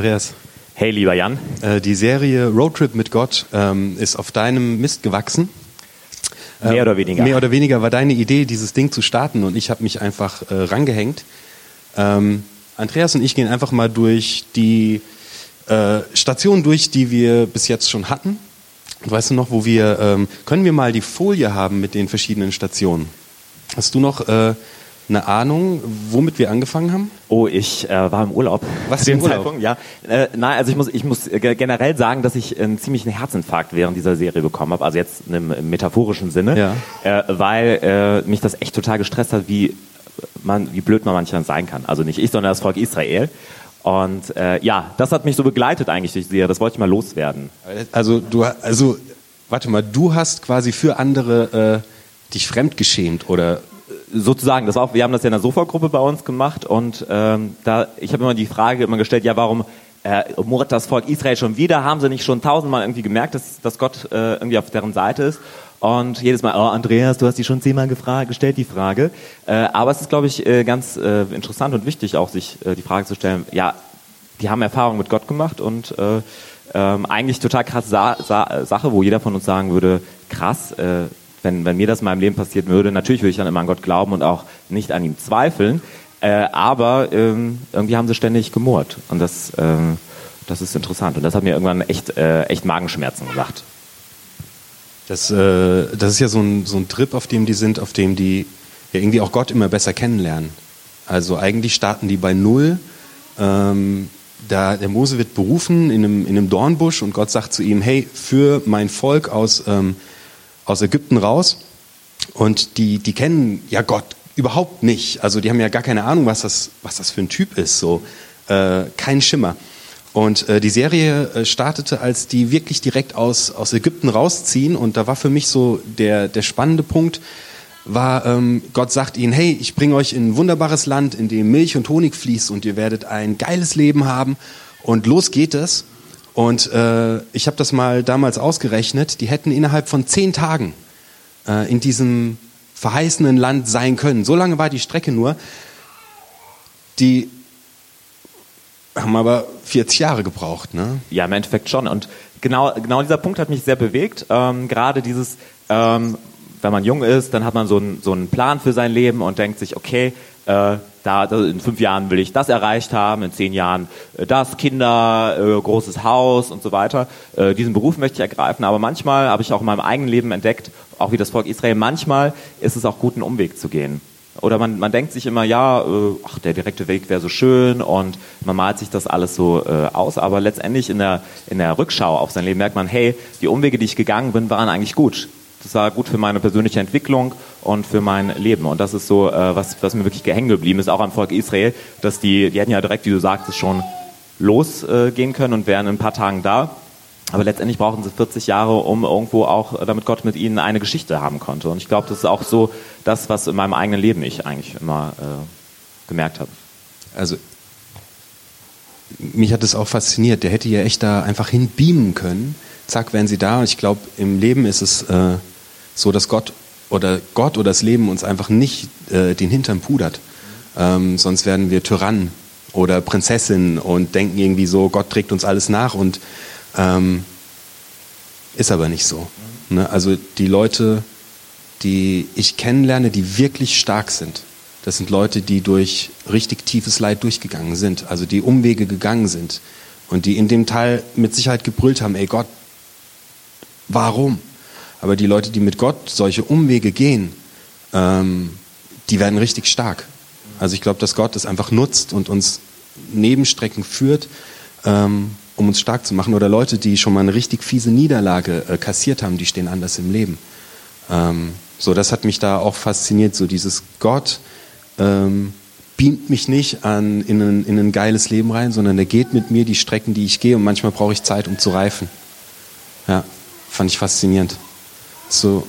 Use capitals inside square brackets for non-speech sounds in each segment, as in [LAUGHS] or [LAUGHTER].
Andreas. Hey, lieber Jan. Äh, die Serie Roadtrip mit Gott ähm, ist auf deinem Mist gewachsen. Mehr oder weniger. Mehr oder weniger war deine Idee, dieses Ding zu starten und ich habe mich einfach äh, rangehängt. Ähm, Andreas und ich gehen einfach mal durch die äh, Stationen durch, die wir bis jetzt schon hatten. Weißt du noch, wo wir, ähm, können wir mal die Folie haben mit den verschiedenen Stationen? Hast du noch äh, eine Ahnung, womit wir angefangen haben? Oh, ich äh, war im Urlaub. Was [LAUGHS] im Urlaub? Zeitpunkt, ja. Äh, nein, also ich muss, ich muss generell sagen, dass ich einen ziemlichen Herzinfarkt während dieser Serie bekommen habe, also jetzt im, im metaphorischen Sinne, Ja. äh, weil äh, mich das echt total gestresst hat, wie man, wie blöd man manchmal sein kann. Also nicht ich, sondern das Volk Israel. Und äh, ja, das hat mich so begleitet eigentlich durch die Serie. Das wollte ich mal loswerden. Also du, also warte mal, du hast quasi für andere äh, dich fremdgeschämt oder sozusagen, das war auch, wir haben das ja in der Sofa-Gruppe bei uns gemacht und ähm, da, ich habe immer die Frage immer gestellt, ja, warum äh, murrt das Volk Israel schon wieder? Haben sie nicht schon tausendmal irgendwie gemerkt, dass, dass Gott äh, irgendwie auf deren Seite ist? Und jedes Mal, oh Andreas, du hast die schon zehnmal gefragt, gestellt die Frage. Äh, aber es ist, glaube ich, äh, ganz äh, interessant und wichtig, auch sich äh, die Frage zu stellen, ja, die haben Erfahrung mit Gott gemacht und äh, ähm, eigentlich total krasse Sa Sa Sache, wo jeder von uns sagen würde, krass, äh, wenn, wenn mir das in meinem Leben passieren würde, natürlich würde ich dann immer an Gott glauben und auch nicht an ihm zweifeln, äh, aber ähm, irgendwie haben sie ständig gemurrt und das, äh, das ist interessant und das hat mir irgendwann echt, äh, echt Magenschmerzen gemacht. das, äh, das ist ja so ein, so ein Trip, auf dem die sind, auf dem die ja irgendwie auch Gott immer besser kennenlernen. Also eigentlich starten die bei Null. Ähm, da, der Mose wird berufen in einem, in einem Dornbusch und Gott sagt zu ihm, hey, führ mein Volk aus, ähm, aus Ägypten raus. Und die, die kennen ja Gott überhaupt nicht. Also die haben ja gar keine Ahnung, was das, was das für ein Typ ist. So äh, kein Schimmer. Und äh, die Serie äh, startete, als die wirklich direkt aus, aus Ägypten rausziehen. Und da war für mich so der, der spannende Punkt, war, ähm, Gott sagt ihnen, hey, ich bringe euch in ein wunderbares Land, in dem Milch und Honig fließt und ihr werdet ein geiles Leben haben. Und los geht es. Und äh, ich habe das mal damals ausgerechnet, die hätten innerhalb von zehn Tagen äh, in diesem verheißenen Land sein können. So lange war die Strecke nur. Die haben aber 40 Jahre gebraucht, ne? Ja, im Endeffekt schon. Und genau, genau dieser Punkt hat mich sehr bewegt. Ähm, gerade dieses, ähm, wenn man jung ist, dann hat man so einen, so einen Plan für sein Leben und denkt sich, okay, äh, da, in fünf Jahren will ich das erreicht haben, in zehn Jahren äh, das, Kinder, äh, großes Haus und so weiter. Äh, diesen Beruf möchte ich ergreifen, aber manchmal habe ich auch in meinem eigenen Leben entdeckt, auch wie das Volk Israel, manchmal ist es auch gut, einen Umweg zu gehen. Oder man, man denkt sich immer, ja, ach, der direkte Weg wäre so schön und man malt sich das alles so aus, aber letztendlich in der, in der Rückschau auf sein Leben merkt man, hey, die Umwege, die ich gegangen bin, waren eigentlich gut. Das war gut für meine persönliche Entwicklung und für mein Leben. Und das ist so, äh, was, was mir wirklich hängen geblieben ist, auch am Volk Israel, dass die, die hätten ja direkt, wie du sagtest, schon losgehen können und wären in ein paar Tagen da. Aber letztendlich brauchen sie 40 Jahre, um irgendwo auch, damit Gott mit ihnen eine Geschichte haben konnte. Und ich glaube, das ist auch so das, was in meinem eigenen Leben ich eigentlich immer äh, gemerkt habe. Also mich hat es auch fasziniert. Der hätte ja echt da einfach hinbeamen können. Zack, wären sie da. Und ich glaube, im Leben ist es äh, so, dass Gott oder Gott oder das Leben uns einfach nicht äh, den Hintern pudert. Ähm, sonst werden wir Tyrannen oder Prinzessinnen und denken irgendwie so, Gott trägt uns alles nach und ähm, ist aber nicht so. Ne? Also die Leute, die ich kennenlerne, die wirklich stark sind, das sind Leute, die durch richtig tiefes Leid durchgegangen sind, also die Umwege gegangen sind und die in dem Teil mit Sicherheit gebrüllt haben, ey Gott, warum? Aber die Leute, die mit Gott solche Umwege gehen, ähm, die werden richtig stark. Also ich glaube, dass Gott es einfach nutzt und uns Nebenstrecken führt, ähm, um uns stark zu machen. Oder Leute, die schon mal eine richtig fiese Niederlage äh, kassiert haben, die stehen anders im Leben. Ähm, so, das hat mich da auch fasziniert, so dieses Gott ähm, beamt mich nicht an, in, ein, in ein geiles Leben rein, sondern er geht mit mir die Strecken, die ich gehe und manchmal brauche ich Zeit, um zu reifen. Ja, fand ich faszinierend. So,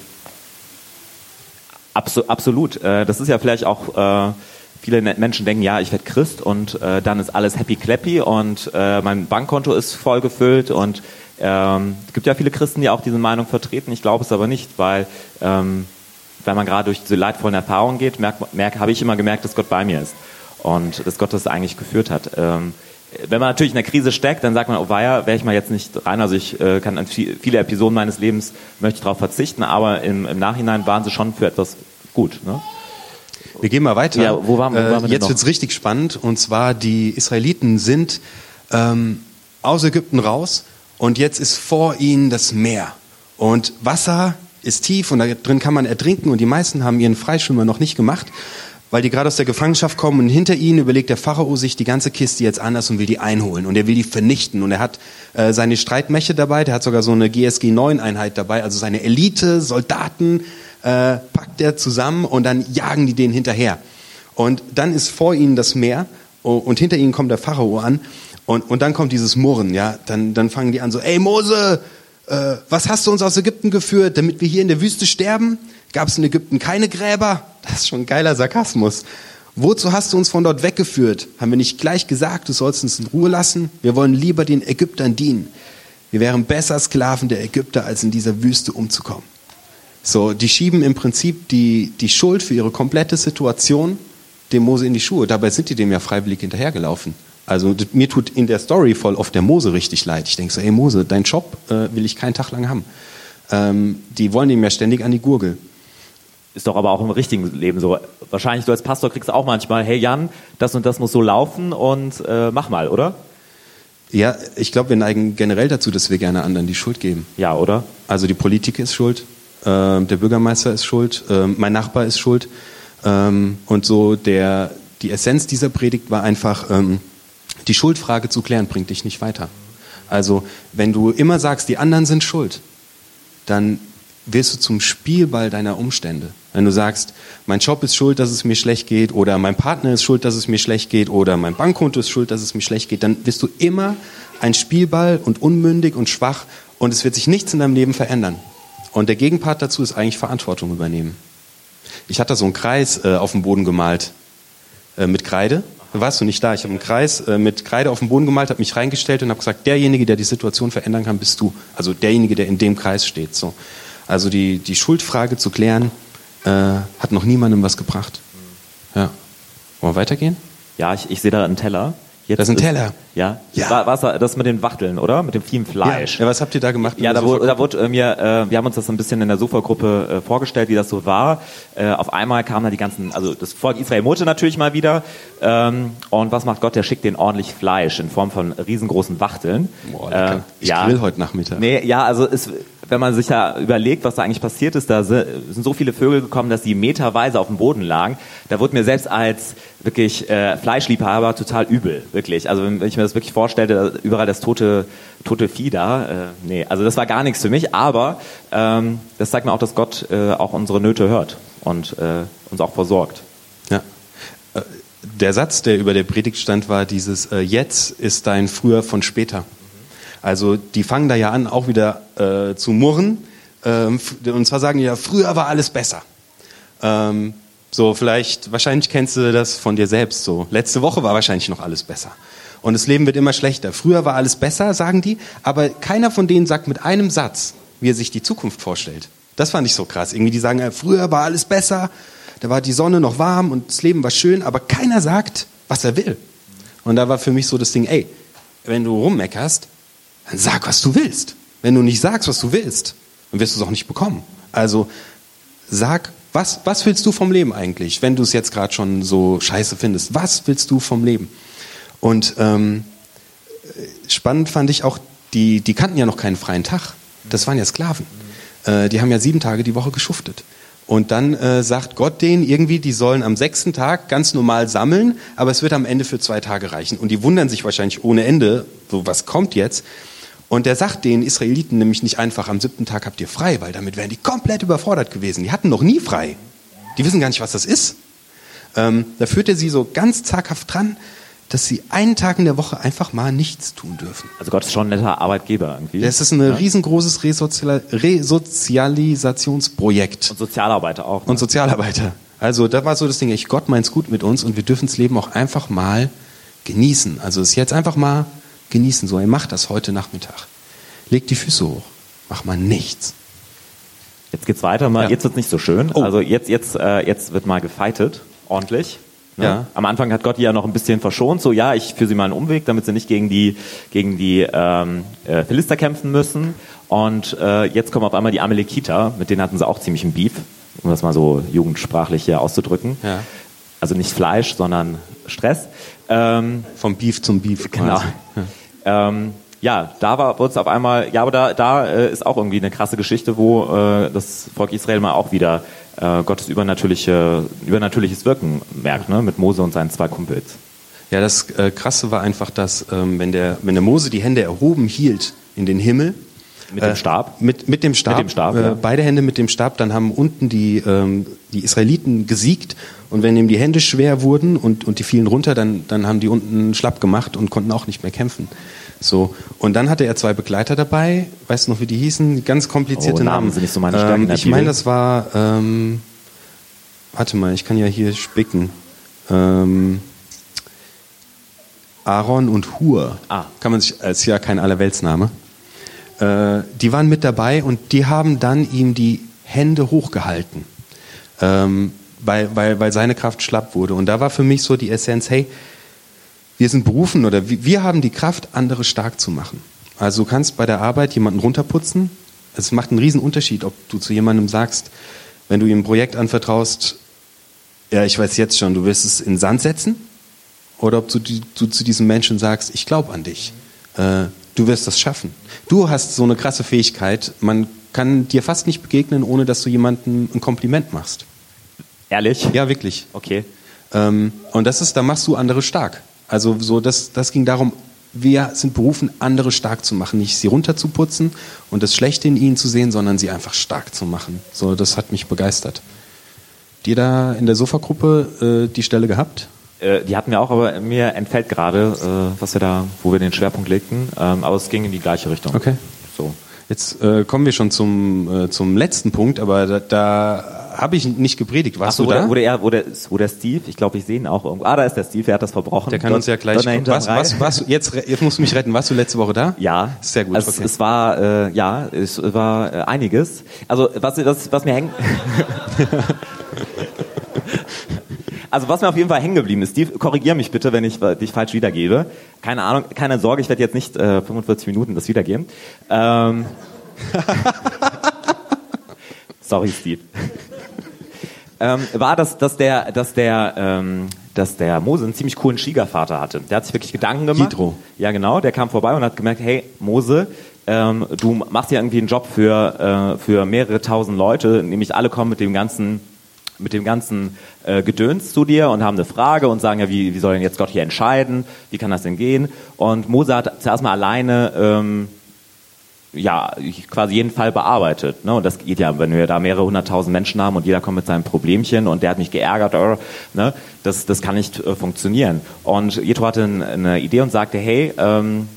Abso absolut. Äh, das ist ja vielleicht auch, äh, viele Menschen denken, ja, ich werde Christ und äh, dann ist alles happy clappy und mein Bankkonto ist voll gefüllt und ähm, es gibt ja viele Christen, die auch diese Meinung vertreten. Ich glaube es aber nicht, weil ähm, wenn man gerade durch diese leidvollen Erfahrungen geht, merk, merk, habe ich immer gemerkt, dass Gott bei mir ist und dass Gott das eigentlich geführt hat. Ähm, wenn man natürlich in der Krise steckt, dann sagt man, oh weia, wäre ich mal jetzt nicht rein. Also ich äh, kann an viel, viele Episoden meines Lebens möchte ich darauf verzichten, aber im, im Nachhinein waren sie schon für etwas gut. Ne? Wir gehen mal weiter. Ja, wo waren, wo waren wir äh, jetzt noch? wird's richtig spannend und zwar die Israeliten sind ähm, aus Ägypten raus und jetzt ist vor ihnen das Meer und Wasser ist tief und da drin kann man ertrinken und die meisten haben ihren Freischwimmer noch nicht gemacht, weil die gerade aus der Gefangenschaft kommen und hinter ihnen überlegt der Pharao sich die ganze Kiste jetzt anders und will die einholen und er will die vernichten und er hat äh, seine Streitmächte dabei, der hat sogar so eine GSG 9 Einheit dabei, also seine Elite, Soldaten äh, packt er zusammen und dann jagen die den hinterher. Und dann ist vor ihnen das Meer und hinter ihnen kommt der Pharao an und, und dann kommt dieses Murren, ja, dann, dann fangen die an so, ey Mose, äh, was hast du uns aus Ägypten geführt, damit wir hier in der Wüste sterben? Gab es in Ägypten keine Gräber? Das ist schon ein geiler Sarkasmus. Wozu hast du uns von dort weggeführt? Haben wir nicht gleich gesagt, du sollst uns in Ruhe lassen? Wir wollen lieber den Ägyptern dienen. Wir wären besser Sklaven der Ägypter, als in dieser Wüste umzukommen. So, die schieben im Prinzip die, die Schuld für ihre komplette Situation dem Mose in die Schuhe. Dabei sind die dem ja freiwillig hinterhergelaufen. Also mir tut in der Story voll oft der Mose richtig leid. Ich denke so, ey Mose, dein Job äh, will ich keinen Tag lang haben. Ähm, die wollen ihm ja ständig an die Gurgel. Ist doch aber auch im richtigen Leben so. Wahrscheinlich du als Pastor kriegst auch manchmal, hey Jan, das und das muss so laufen und äh, mach mal, oder? Ja, ich glaube, wir neigen generell dazu, dass wir gerne anderen die Schuld geben. Ja, oder? Also die Politik ist schuld, ähm, der Bürgermeister ist schuld, ähm, mein Nachbar ist schuld. Ähm, und so der, die Essenz dieser Predigt war einfach, ähm, die Schuldfrage zu klären, bringt dich nicht weiter. Also wenn du immer sagst, die anderen sind schuld, dann wirst du zum Spielball deiner Umstände. Wenn du sagst, mein Job ist schuld, dass es mir schlecht geht, oder mein Partner ist schuld, dass es mir schlecht geht, oder mein Bankkonto ist schuld, dass es mir schlecht geht, dann wirst du immer ein Spielball und unmündig und schwach und es wird sich nichts in deinem Leben verändern. Und der Gegenpart dazu ist eigentlich Verantwortung übernehmen. Ich hatte so einen Kreis äh, auf dem Boden gemalt äh, mit Kreide. Warst du nicht da? Ich habe einen Kreis äh, mit Kreide auf dem Boden gemalt, habe mich reingestellt und habe gesagt, derjenige, der die Situation verändern kann, bist du. Also derjenige, der in dem Kreis steht. So. Also die, die Schuldfrage zu klären, äh, hat noch niemandem was gebracht. Ja. Wollen wir weitergehen? Ja, ich, ich sehe da einen Teller. Jetzt Da ist ein Teller. Ja. Ja. War, war's das mit den Wachteln, oder? Mit dem vielen Fleisch. Ja, was habt ihr da gemacht? Ja, da wurde, da wurde äh, mir, äh, wir haben uns das ein bisschen in der Sofa-Gruppe äh, vorgestellt, wie das so war. Äh, auf einmal kamen da die ganzen, also das Volk Israel Mote natürlich mal wieder. Ähm, und was macht Gott? Der schickt denen ordentlich Fleisch in Form von riesengroßen Wachteln. Boah, lecker. Ich grill heute Nachmittag. Nee, ja, also es, wenn man sich da überlegt, was da eigentlich passiert ist, da si- sind so viele Vögel gekommen, dass die meterweise auf dem Boden lagen. Da wurde mir selbst als wirklich äh, Fleischliebhaber total übel, wirklich. Also wenn, ich mir das wirklich vorstellte, überall das tote, tote Vieh da, äh, nee, also das war gar nichts für mich, aber ähm, das zeigt mir auch, dass Gott äh, auch unsere Nöte hört und äh, uns auch versorgt. Ja. Äh, Der Satz, der über der Predigt stand, war dieses äh, Jetzt ist dein Früher von später. Also die fangen da ja an, auch wieder äh, zu murren. Ähm, und zwar sagen die ja, früher war alles besser. Ähm, so, vielleicht, wahrscheinlich kennst du das von dir selbst so. Letzte Woche war wahrscheinlich noch alles besser. Und das Leben wird immer schlechter. Früher war alles besser, sagen die, aber keiner von denen sagt mit einem Satz, wie er sich die Zukunft vorstellt. Das fand ich so krass. Irgendwie, die sagen, äh, früher war alles besser, da war die Sonne noch warm und das Leben war schön, aber keiner sagt, was er will. Und da war für mich so das Ding, ey, wenn du rummeckerst, dann sag, was du willst. Wenn du nicht sagst, was du willst, dann wirst du es auch nicht bekommen. Also sag, was, was willst du vom Leben eigentlich, wenn du es jetzt gerade schon so scheiße findest? Was willst du vom Leben? Und ähm, spannend fand ich auch, die, die kannten ja noch keinen freien Tag. Das waren ja Sklaven. Äh, die haben ja sieben Tage die Woche geschuftet. Und dann äh, sagt Gott denen irgendwie, die sollen am sechsten Tag ganz normal sammeln, aber es wird am Ende für zwei Tage reichen. Und die wundern sich wahrscheinlich ohne Ende, so was kommt jetzt. Und der sagt den Israeliten nämlich nicht einfach, am siebten Tag habt ihr frei, weil damit wären die komplett überfordert gewesen. Die hatten noch nie frei. Die wissen gar nicht, was das ist. Ähm, da führt er sie so ganz zaghaft dran, dass sie einen Tag in der Woche einfach mal nichts tun dürfen. Also Gott ist schon ein netter Arbeitgeber irgendwie. Das ist ein riesengroßes Resozial Resozialisationsprojekt. und Sozialarbeiter auch. Ne? Und Sozialarbeiter. Also da war so das Ding, ich Gott meint's gut mit uns und wir dürfen das Leben auch einfach mal genießen. Also es jetzt einfach mal genießen. So, ihr macht das heute Nachmittag. Legt die Füße hoch. Mach mal nichts. Jetzt geht's weiter, mal, Ja. jetzt wird's nicht so schön. Oh. Also jetzt, jetzt, äh, jetzt wird mal gefeitet, ordentlich. Ne? Ja. Am Anfang hat Gott die ja noch ein bisschen verschont, so ja, ich führe sie mal einen Umweg, damit sie nicht gegen die, gegen die ähm, äh, Philister kämpfen müssen. Und äh, jetzt kommen auf einmal die Amalekiter, mit denen hatten sie auch ziemlich einen Beef, um das mal so jugendsprachlich hier auszudrücken. Ja. Also nicht Fleisch, sondern Stress. Ähm, Vom Beef zum Beef. Genau. quasi. Ähm, ja, da war es auf einmal, ja, aber da, da äh, ist auch irgendwie eine krasse Geschichte, wo äh, das Volk Israel mal auch wieder äh, Gottes übernatürliche, übernatürliches Wirken merkt, ne, mit Mose und seinen zwei Kumpels. Ja, das äh, Krasse war einfach, dass ähm, wenn, der, wenn der Mose die Hände erhoben hielt in den Himmel, Mit dem äh, Stab? Mit, mit dem Stab. Mit dem Stab, äh, ja. Beide Hände mit dem Stab, dann haben unten die, ähm, die Israeliten gesiegt und wenn ihm die Hände schwer wurden und, und die fielen runter, dann, dann haben die unten schlapp gemacht und konnten auch nicht mehr kämpfen. So. Und dann hatte er zwei Begleiter dabei, weißt du noch, wie die hießen? Ganz komplizierte Oh, Namen Namen. sind nicht so meine Stärke in ähm, Ich meine, das war, ähm, warte mal, ich kann ja hier spicken. Ähm, Aaron und Hur. Ah. Kann man sich, ist ja kein Allerweltsname. Äh, die waren mit dabei und die haben dann ihm die Hände hochgehalten, ähm, weil, weil, weil seine Kraft schlapp wurde. Und da war für mich so die Essenz, hey, wir sind berufen oder wir haben die Kraft, andere stark zu machen. Also du kannst bei der Arbeit jemanden runterputzen. Es macht einen riesen Unterschied, ob du zu jemandem sagst, wenn du ihm ein Projekt anvertraust, ja, ich weiß jetzt schon, du wirst es in Sand setzen, oder ob du, du zu diesem Menschen sagst, ich glaube an dich, äh, du wirst das schaffen. Du hast so eine krasse Fähigkeit, man kann dir fast nicht begegnen, ohne dass du jemandem ein Kompliment machst. Ehrlich? Ja, wirklich. Okay. Ähm, und das ist, da machst du andere stark. Also so, das, das ging darum, wir sind berufen, andere stark zu machen, nicht sie runterzuputzen und das Schlechte in ihnen zu sehen, sondern sie einfach stark zu machen. So, das hat mich begeistert. Die da in der Sofagruppe äh, die Stelle gehabt? Äh, die hatten wir auch, aber mir entfällt gerade, äh, was wir da, wo wir den Schwerpunkt legten. Ähm, aber es ging in die gleiche Richtung. Okay. So. Jetzt äh, kommen wir schon zum, äh, zum letzten Punkt, aber da, da habe ich nicht gepredigt. Warst Achso, du da? der, wo, der, wo, der, wo der Steve, ich glaube, ich sehe ihn auch irgendwo. Ah, da ist der Steve, wer hat das verbrochen? der kann Dort- uns ja gleich. Was, was, was, jetzt, jetzt musst du mich retten. Warst du letzte Woche da? Ja, Sehr gut, Also okay. Es, es war äh, ja, es war äh, einiges. Also was, was, was mir hängt. [LAUGHS] also was mir auf jeden Fall hängen geblieben ist. Steve, korrigier mich bitte, wenn ich dich falsch wiedergebe. Keine Ahnung, keine Sorge, ich werde jetzt nicht äh, 45 Minuten das wiedergeben. Ähm, [LAUGHS] Sorry, Steve. [LAUGHS] ähm, war, dass, dass der, dass der, ähm, dass der Mose einen ziemlich coolen Schwiegervater hatte. Der hat sich wirklich Gedanken gemacht. Jethro. Ja, genau. Der kam vorbei und hat gemerkt, hey, Mose, ähm, du machst ja irgendwie einen Job für, äh, für mehrere tausend Leute, nämlich alle kommen mit dem ganzen mit dem ganzen äh, Gedöns zu dir und haben eine Frage und sagen ja, wie, wie soll denn jetzt Gott hier entscheiden? Wie kann das denn gehen? Und Mose hat zuerst mal alleine ähm, ja, quasi jeden Fall bearbeitet. Ne? Und das geht ja, wenn wir da mehrere hunderttausend Menschen haben und jeder kommt mit seinem Problemchen und der hat mich geärgert, äh, ne? das, das kann nicht äh, funktionieren. Und Jethro hatte eine Idee und sagte, hey, ähm,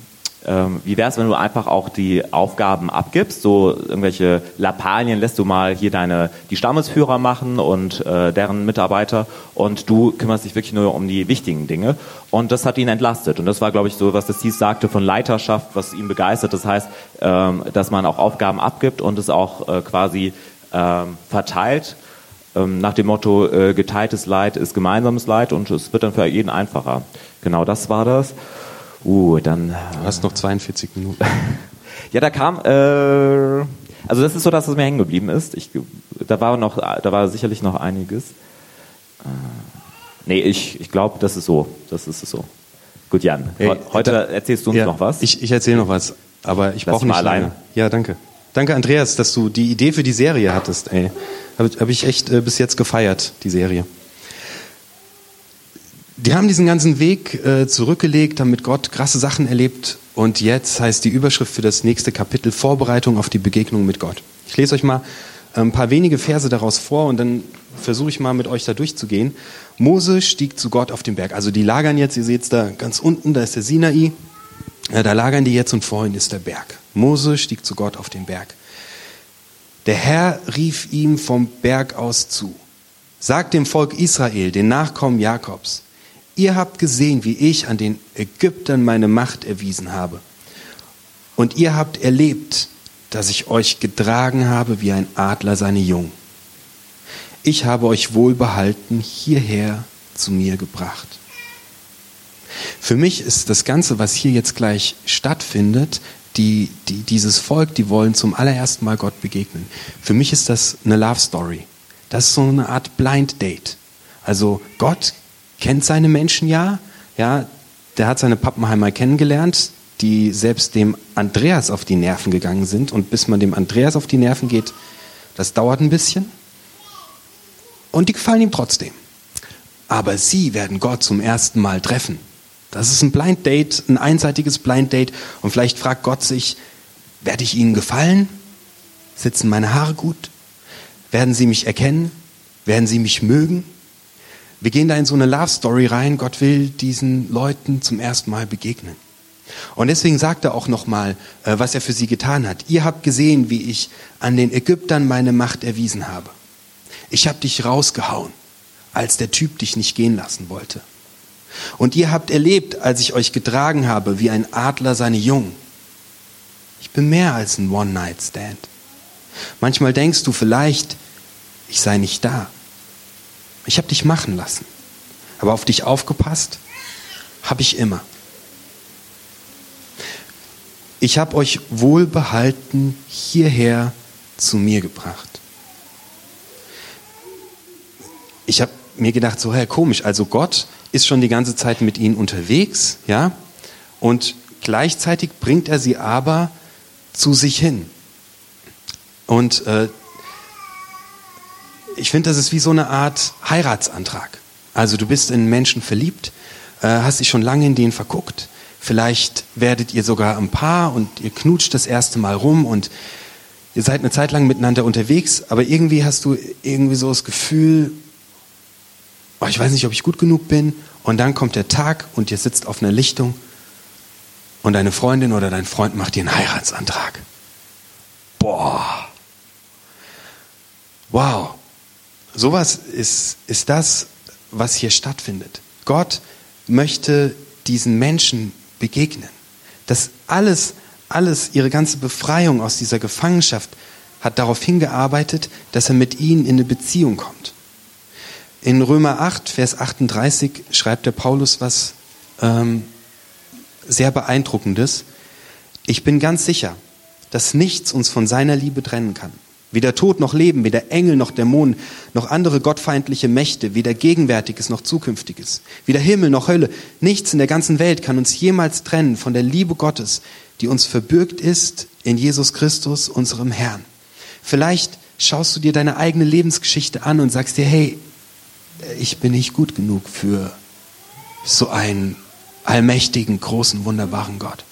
ähm, wie wär's, wenn du einfach auch die Aufgaben abgibst, so irgendwelche Lappalien lässt du mal hier deine die Stammesführer machen und äh, deren Mitarbeiter und du kümmerst dich wirklich nur um die wichtigen Dinge und das hat ihn entlastet und das war glaube ich so was das Steve sagte von Leiterschaft, was ihn begeistert. Das heißt, ähm, dass man auch Aufgaben abgibt und es auch äh, quasi ähm, verteilt ähm, nach dem Motto äh, geteiltes Leid ist gemeinsames Leid und es wird dann für jeden einfacher. Genau das war das. Uh, dann Du hast noch 42 Minuten. [LAUGHS] ja, da kam, äh, also das ist so, dass es mir hängen geblieben ist. Ich, da war noch, da war sicherlich noch einiges. Äh, nee, ich, ich glaube, das ist so. Das ist es so. Gut, Jan, Hey, he- heute da- erzählst du uns Ja, noch was. Ich, ich erzähle noch was, aber ich brauche mal nicht allein. lange. Ja, danke. Danke, Andreas, dass du die Idee für die Serie hattest. Ey, habe hab ich echt äh, bis jetzt gefeiert, die Serie. Die haben diesen ganzen Weg äh, zurückgelegt, haben mit Gott krasse Sachen erlebt und jetzt heißt die Überschrift für das nächste Kapitel Vorbereitung auf die Begegnung mit Gott. Ich lese euch mal äh, ein paar wenige Verse daraus vor und dann versuche ich mal mit euch da durchzugehen. Mose stieg zu Gott auf den Berg. Also die lagern jetzt, ihr seht es da ganz unten, da ist der Sinai. Ja, da lagern die jetzt und vor ihnen ist der Berg. Mose stieg zu Gott auf den Berg. Der Herr rief ihm vom Berg aus zu. Sagt dem Volk Israel, den Nachkommen Jakobs, ihr habt gesehen, wie ich an den Ägyptern meine Macht erwiesen habe. Und ihr habt erlebt, dass ich euch getragen habe wie ein Adler seine Jungen. Ich habe euch wohlbehalten hierher zu mir gebracht. Für mich ist das Ganze, was hier jetzt gleich stattfindet, die, die, dieses Volk, die wollen zum allerersten Mal Gott begegnen. Für mich ist das eine Love Story. Das ist so eine Art Blind Date. Also Gott kennt seine Menschen ja, ja, der hat seine Pappenheimer kennengelernt, die selbst dem Andreas auf die Nerven gegangen sind. Und bis man dem Andreas auf die Nerven geht, das dauert ein bisschen. Und die gefallen ihm trotzdem. Aber sie werden Gott zum ersten Mal treffen. Das ist ein Blind Date, ein einseitiges Blind Date. Und vielleicht fragt Gott sich, werde ich ihnen gefallen? Sitzen meine Haare gut? Werden sie mich erkennen? Werden sie mich mögen? Wir gehen da in so eine Love Story rein. Gott will diesen Leuten zum ersten Mal begegnen. Und deswegen sagt er auch nochmal, äh, was er für sie getan hat. Ihr habt gesehen, wie ich an den Ägyptern meine Macht erwiesen habe. Ich habe dich rausgehauen, als der Typ dich nicht gehen lassen wollte. Und ihr habt erlebt, als ich euch getragen habe, wie ein Adler seine Jungen. Ich bin mehr als ein One-Night-Stand. Manchmal denkst du vielleicht, ich sei nicht da. Ich habe dich machen lassen. Aber auf dich aufgepasst habe ich immer. Ich habe euch wohlbehalten hierher zu mir gebracht. Ich habe mir gedacht, so, Herr, komisch, also Gott ist schon die ganze Zeit mit ihnen unterwegs, ja, und gleichzeitig bringt er sie aber zu sich hin. Und äh, ich finde, das ist wie so eine Art Heiratsantrag. Also du bist in Menschen verliebt, äh, hast dich schon lange in den verguckt. Vielleicht werdet ihr sogar ein Paar und ihr knutscht das erste Mal rum und ihr seid eine Zeit lang miteinander unterwegs, aber irgendwie hast du irgendwie so das Gefühl, oh, ich weiß nicht, ob ich gut genug bin. Und dann kommt der Tag und ihr sitzt auf einer Lichtung und deine Freundin oder dein Freund macht dir einen Heiratsantrag. Boah. Wow. Sowas ist, ist das, was hier stattfindet. Gott möchte diesen Menschen begegnen. Das alles, alles, ihre ganze Befreiung aus dieser Gefangenschaft hat darauf hingearbeitet, dass er mit ihnen in eine Beziehung kommt. In Römer 8, Vers 38 schreibt der Paulus was ähm, sehr beeindruckendes. Ich bin ganz sicher, dass nichts uns von seiner Liebe trennen kann. Weder Tod noch Leben, weder Engel noch Dämonen, noch andere gottfeindliche Mächte, weder Gegenwärtiges noch Zukünftiges, weder Himmel noch Hölle. Nichts in der ganzen Welt kann uns jemals trennen von der Liebe Gottes, die uns verbürgt ist in Jesus Christus, unserem Herrn. Vielleicht schaust du dir deine eigene Lebensgeschichte an und sagst dir, hey, ich bin nicht gut genug für so einen allmächtigen, großen, wunderbaren Gott.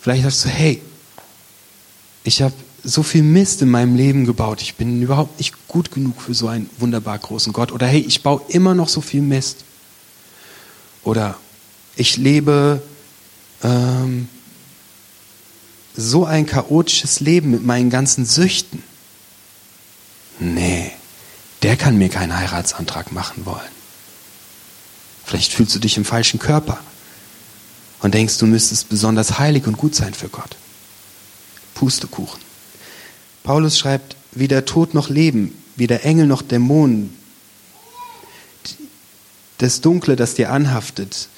Vielleicht sagst du, hey, ich habe so viel Mist in meinem Leben gebaut. Ich bin überhaupt nicht gut genug für so einen wunderbar großen Gott. Oder hey, ich baue immer noch so viel Mist. Oder ich lebe ähm, so ein chaotisches Leben mit meinen ganzen Süchten. Nee, der kann mir keinen Heiratsantrag machen wollen. Vielleicht fühlst du dich im falschen Körper und denkst, du müsstest besonders heilig und gut sein für Gott. Pustekuchen. Paulus schreibt, weder Tod noch Leben, weder Engel noch Dämonen, das Dunkle, das dir anhaftet,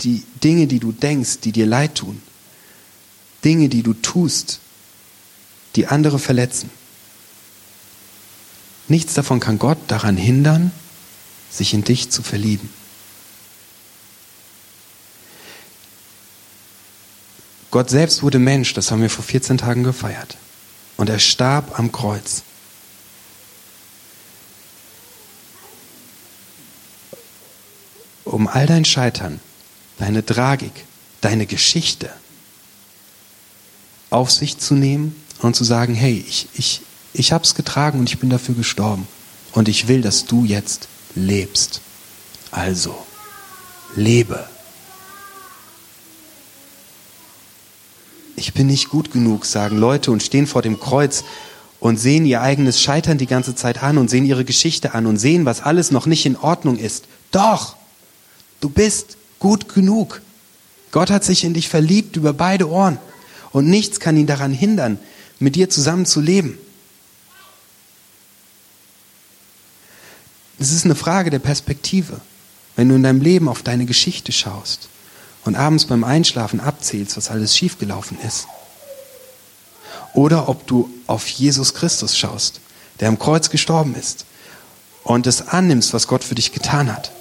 die Dinge, die du denkst, die dir leid tun, Dinge, die du tust, die andere verletzen. Nichts davon kann Gott daran hindern, sich in dich zu verlieben. Gott selbst wurde Mensch, das haben wir vor 14 Tagen gefeiert und er starb am Kreuz. Um all dein Scheitern, deine Tragik, deine Geschichte auf sich zu nehmen und zu sagen, hey, ich, ich, ich habe es getragen und ich bin dafür gestorben. Und ich will, dass du jetzt lebst. Also, lebe. Ich bin nicht gut genug, sagen Leute und stehen vor dem Kreuz und sehen ihr eigenes Scheitern die ganze Zeit an und sehen ihre Geschichte an und sehen, was alles noch nicht in Ordnung ist. Doch, du bist gut genug. Gott hat sich in dich verliebt über beide Ohren und nichts kann ihn daran hindern, mit dir zusammen zu leben. Es ist eine Frage der Perspektive. Wenn du in deinem Leben auf deine Geschichte schaust und abends beim Einschlafen abzählst, was alles schiefgelaufen ist. Oder ob du auf Jesus Christus schaust, der am Kreuz gestorben ist und es annimmst, was Gott für dich getan hat.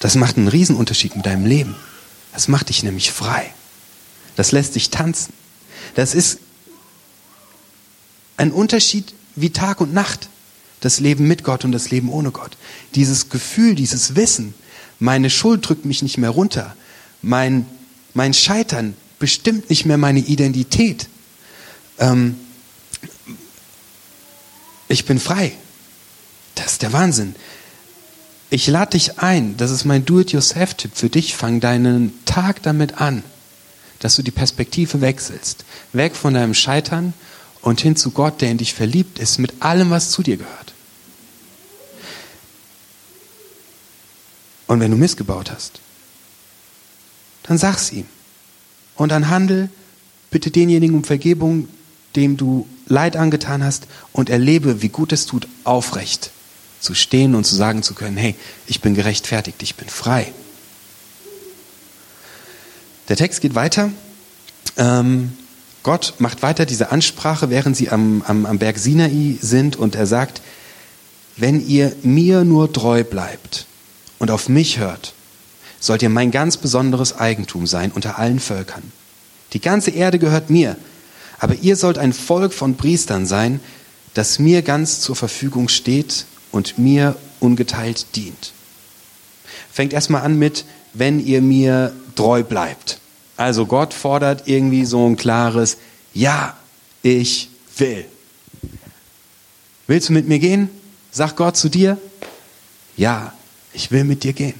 Das macht einen Riesenunterschied mit deinem Leben. Das macht dich nämlich frei. Das lässt dich tanzen. Das ist ein Unterschied wie Tag und Nacht. Das Leben mit Gott und das Leben ohne Gott. Dieses Gefühl, dieses Wissen, meine Schuld drückt mich nicht mehr runter. Mein, mein Scheitern bestimmt nicht mehr meine Identität. Ähm, ich bin frei. Das ist der Wahnsinn. Ich lade dich ein, das ist mein Do-it-yourself-Tipp für dich, fang deinen Tag damit an, dass du die Perspektive wechselst. Weg von deinem Scheitern und hin zu Gott, der in dich verliebt ist, mit allem, was zu dir gehört. Und wenn du missgebaut hast, dann sag's ihm. Und dann handel bitte denjenigen um Vergebung, dem du Leid angetan hast und erlebe, wie gut es tut, aufrecht zu stehen und zu sagen zu können, hey, ich bin gerechtfertigt, ich bin frei. Der Text geht weiter. Ähm, Gott macht weiter diese Ansprache, während sie am, am, am Berg Sinai sind und er sagt, wenn ihr mir nur treu bleibt und auf mich hört, sollt ihr mein ganz besonderes Eigentum sein unter allen Völkern. Die ganze Erde gehört mir, aber ihr sollt ein Volk von Priestern sein, das mir ganz zur Verfügung steht und mir ungeteilt dient. Fängt erstmal an mit, wenn ihr mir treu bleibt. Also Gott fordert irgendwie so ein klares Ja, ich will. Willst du mit mir gehen? Sagt Gott zu dir, ja, ich will mit dir gehen.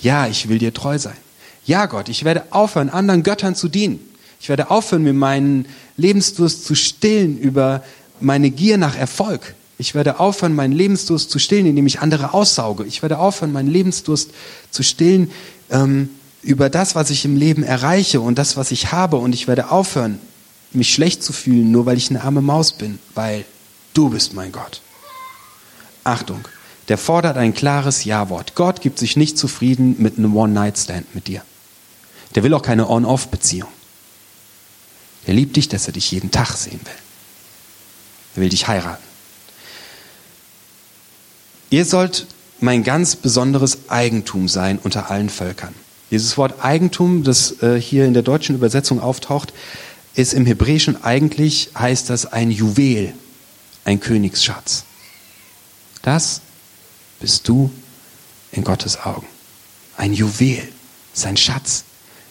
Ja, ich will dir treu sein. Ja, Gott, ich werde aufhören, anderen Göttern zu dienen. Ich werde aufhören, mir meinen Lebensdurst zu stillen über meine Gier nach Erfolg. Ich werde aufhören, meinen Lebensdurst zu stillen, indem ich andere aussauge. Ich werde aufhören, meinen Lebensdurst zu stillen ähm, über das, was ich im Leben erreiche und das, was ich habe. Und ich werde aufhören, mich schlecht zu fühlen, nur weil ich eine arme Maus bin, weil du bist mein Gott. Achtung, der fordert ein klares Ja-Wort. Gott gibt sich nicht zufrieden mit einem One-Night-Stand mit dir. Der will auch keine On-Off-Beziehung. Er liebt dich, dass er dich jeden Tag sehen will. Er will dich heiraten. Ihr sollt mein ganz besonderes Eigentum sein unter allen Völkern. Dieses Wort Eigentum, das äh, hier in der deutschen Übersetzung auftaucht, ist im Hebräischen eigentlich, heißt das ein Juwel, ein Königsschatz. Das bist du in Gottes Augen. Ein Juwel, sein Schatz,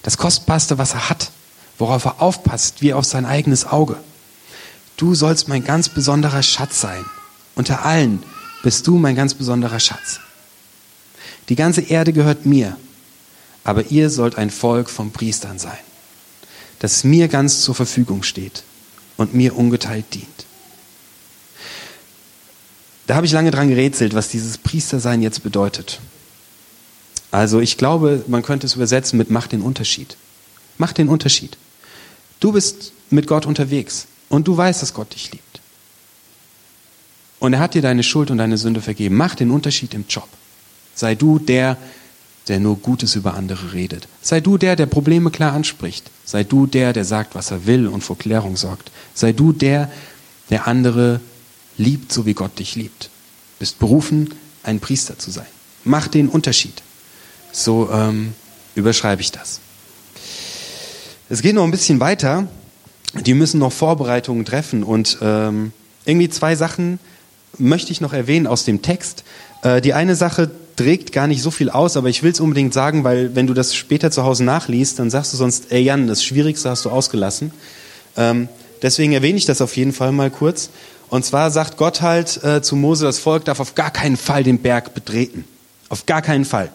das Kostbarste, was er hat, worauf er aufpasst, wie auf sein eigenes Auge. Du sollst mein ganz besonderer Schatz sein. Unter allen bist du mein ganz besonderer Schatz. Die ganze Erde gehört mir, aber ihr sollt ein Volk von Priestern sein, das mir ganz zur Verfügung steht und mir ungeteilt dient. Da habe ich lange dran gerätselt, was dieses Priestersein jetzt bedeutet. Also ich glaube, man könnte es übersetzen mit mach den Unterschied. Mach den Unterschied. Du bist mit Gott unterwegs und du weißt, dass Gott dich liebt. Und er hat dir deine Schuld und deine Sünde vergeben. Mach den Unterschied im Job. Sei du der, der nur Gutes über andere redet. Sei du der, der Probleme klar anspricht. Sei du der, der sagt, was er will und vor Klärung sorgt. Sei du der, der andere liebt, so wie Gott dich liebt. Bist berufen, ein Priester zu sein. Mach den Unterschied. So ähm, überschreibe ich das. Es geht noch ein bisschen weiter. Die müssen noch Vorbereitungen treffen und ähm, irgendwie zwei Sachen möchte ich noch erwähnen aus dem Text. Äh, die eine Sache trägt gar nicht so viel aus, aber ich will es unbedingt sagen, weil wenn du das später zu Hause nachliest, dann sagst du sonst, ey Jan, das Schwierigste hast du ausgelassen. Ähm, deswegen erwähne ich das auf jeden Fall mal kurz. Und zwar sagt Gott halt äh, zu Mose, das Volk darf auf gar keinen Fall den Berg betreten. Auf gar keinen Fall.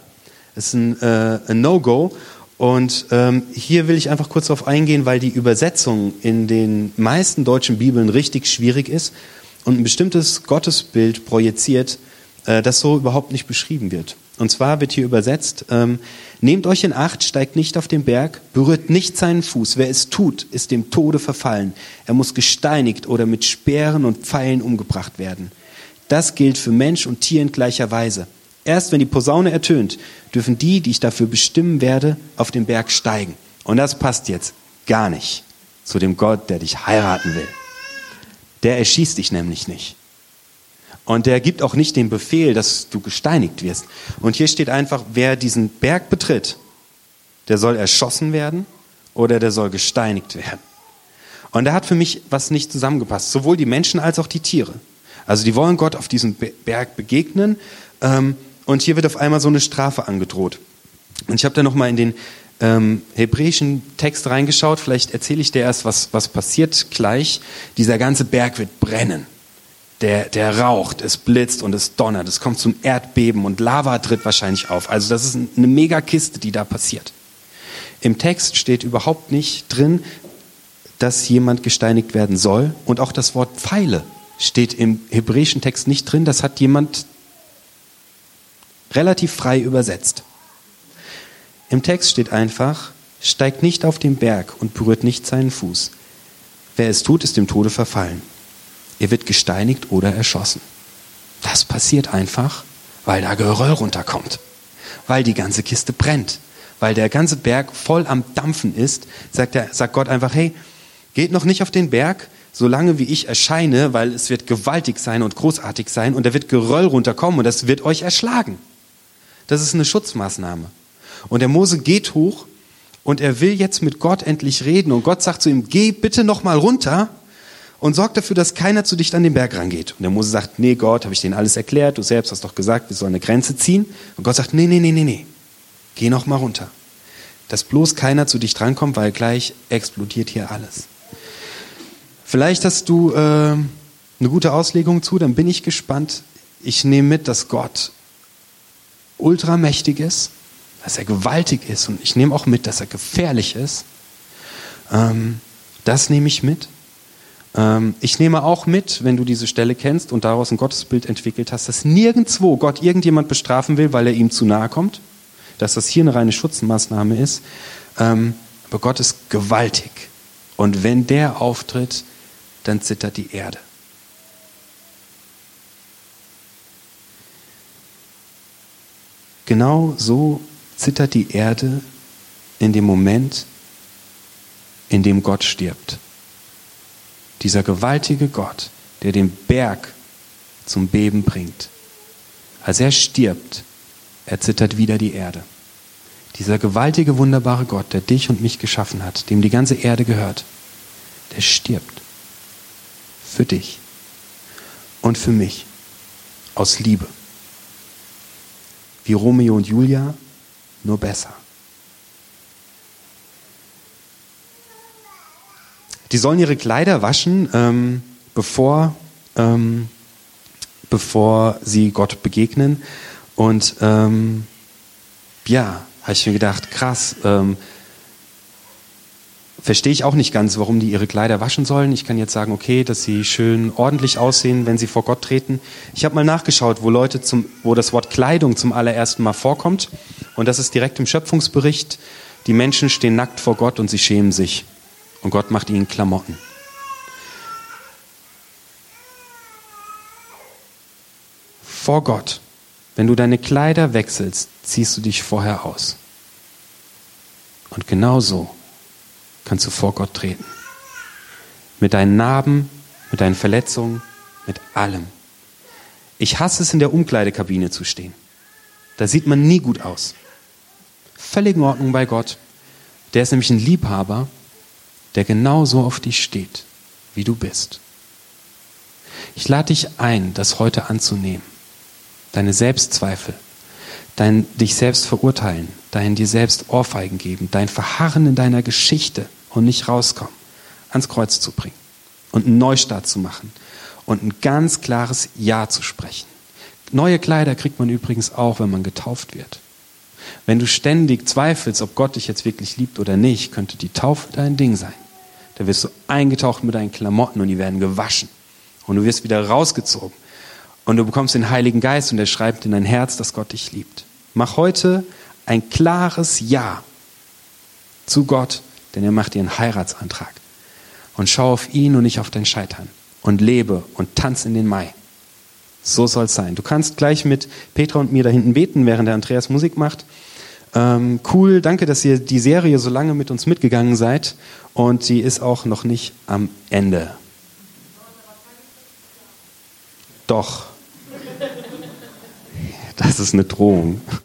Das ist ein, äh, ein No-Go. Und ähm, hier will ich einfach kurz darauf eingehen, weil die Übersetzung in den meisten deutschen Bibeln richtig schwierig ist und ein bestimmtes Gottesbild projiziert, äh, das so überhaupt nicht beschrieben wird. Und zwar wird hier übersetzt, ähm, nehmt euch in Acht, steigt nicht auf den Berg, berührt nicht seinen Fuß. Wer es tut, ist dem Tode verfallen. Er muss gesteinigt oder mit Speeren und Pfeilen umgebracht werden. Das gilt für Mensch und Tier in gleicher Weise. Erst wenn die Posaune ertönt, dürfen die, die ich dafür bestimmen werde, auf den Berg steigen. Und das passt jetzt gar nicht zu dem Gott, der dich heiraten will. Der erschießt dich nämlich nicht. Und der gibt auch nicht den Befehl, dass du gesteinigt wirst. Und hier steht einfach, wer diesen Berg betritt, der soll erschossen werden oder der soll gesteinigt werden. Und da hat für mich was nicht zusammengepasst, sowohl die Menschen als auch die Tiere. Also die wollen Gott auf diesem Berg begegnen ähm, und hier wird auf einmal so eine Strafe angedroht. Und ich habe da nochmal in den ähm, hebräischen Text reingeschaut, vielleicht erzähle ich dir erst, was, was passiert gleich. Dieser ganze Berg wird brennen der, der raucht, es blitzt und es donnert, es kommt zum Erdbeben und Lava tritt wahrscheinlich auf. Also das ist eine Megakiste, die da passiert. Im Text steht überhaupt nicht drin, dass jemand gesteinigt werden soll und auch das Wort Pfeile steht im hebräischen Text nicht drin, das hat jemand relativ frei übersetzt. Im Text steht einfach, steigt nicht auf den Berg und berührt nicht seinen Fuß. Wer es tut, ist dem Tode verfallen. Er wird gesteinigt oder erschossen. Das passiert einfach, weil da Geröll runterkommt, weil die ganze Kiste brennt, weil der ganze Berg voll am Dampfen ist, sagt, er, sagt Gott einfach, hey, geht noch nicht auf den Berg, solange wie ich erscheine, weil es wird gewaltig sein und großartig sein und da wird Geröll runterkommen und das wird euch erschlagen. Das ist eine Schutzmaßnahme. Und der Mose geht hoch und er will jetzt mit Gott endlich reden und Gott sagt zu ihm, geh bitte noch mal runter und sorg dafür, dass keiner zu dicht an den Berg rangeht. Und der Mose sagt, nee Gott, habe ich denen alles erklärt, du selbst hast doch gesagt, wir sollen eine Grenze ziehen. Und Gott sagt, nee, nee, nee, nee, nee, geh noch mal runter. Dass bloß keiner zu dicht rankommt, weil gleich explodiert hier alles. Vielleicht hast du äh, eine gute Auslegung zu, dann bin ich gespannt. Ich nehme mit, dass Gott ultramächtig ist, dass er gewaltig ist und ich nehme auch mit, dass er gefährlich ist. Ähm, das nehme ich mit. Ähm, ich nehme auch mit, wenn du diese Stelle kennst und daraus ein Gottesbild entwickelt hast, dass nirgendwo Gott irgendjemand bestrafen will, weil er ihm zu nahe kommt, dass das hier eine reine Schutzmaßnahme ist. Ähm, aber Gott ist gewaltig. Und wenn der auftritt, dann zittert die Erde. Genau so zittert die Erde in dem Moment, in dem Gott stirbt. Dieser gewaltige Gott, der den Berg zum Beben bringt. Als er stirbt, erzittert wieder die Erde. Dieser gewaltige, wunderbare Gott, der dich und mich geschaffen hat, dem die ganze Erde gehört, der stirbt. Für dich und für mich. Aus Liebe. Wie Romeo und Julia, nur besser. Die sollen ihre Kleider waschen, ähm, bevor, ähm, bevor sie Gott begegnen. Und ähm, ja, habe ich mir gedacht, krass, ähm, verstehe ich auch nicht ganz, warum die ihre Kleider waschen sollen. Ich kann jetzt sagen, okay, dass sie schön ordentlich aussehen, wenn sie vor Gott treten. Ich habe mal nachgeschaut, wo Leute zum, wo das Wort Kleidung zum allerersten Mal vorkommt. Und das ist direkt im Schöpfungsbericht. Die Menschen stehen nackt vor Gott und sie schämen sich und Gott macht ihnen Klamotten. Vor Gott, wenn du deine Kleider wechselst, ziehst du dich vorher aus. Und genau so kannst du vor Gott treten. Mit deinen Narben, mit deinen Verletzungen, mit allem. Ich hasse es, in der Umkleidekabine zu stehen. Da sieht man nie gut aus. Völlig in Ordnung bei Gott. Der ist nämlich ein Liebhaber der genauso auf dich steht, wie du bist. Ich lade dich ein, das heute anzunehmen. Deine Selbstzweifel, dein dich selbst verurteilen, dein dir selbst Ohrfeigen geben, dein Verharren in deiner Geschichte und nicht rauskommen, ans Kreuz zu bringen und einen Neustart zu machen und ein ganz klares Ja zu sprechen. Neue Kleider kriegt man übrigens auch, wenn man getauft wird. Wenn du ständig zweifelst, ob Gott dich jetzt wirklich liebt oder nicht, könnte die Taufe dein Ding sein. Da wirst du eingetaucht mit deinen Klamotten und die werden gewaschen. Und du wirst wieder rausgezogen. Und du bekommst den Heiligen Geist und er schreibt in dein Herz, dass Gott dich liebt. Mach heute ein klares Ja zu Gott, denn er macht dir einen Heiratsantrag. Und schau auf ihn und nicht auf dein Scheitern. Und lebe und tanz in den Mai. So soll es sein. Du kannst gleich mit Petra und mir da hinten beten, während der Andreas Musik macht. Ähm, cool, danke, dass ihr die Serie so lange mit uns mitgegangen seid. Und sie ist auch noch nicht am Ende. Doch. Das ist eine Drohung.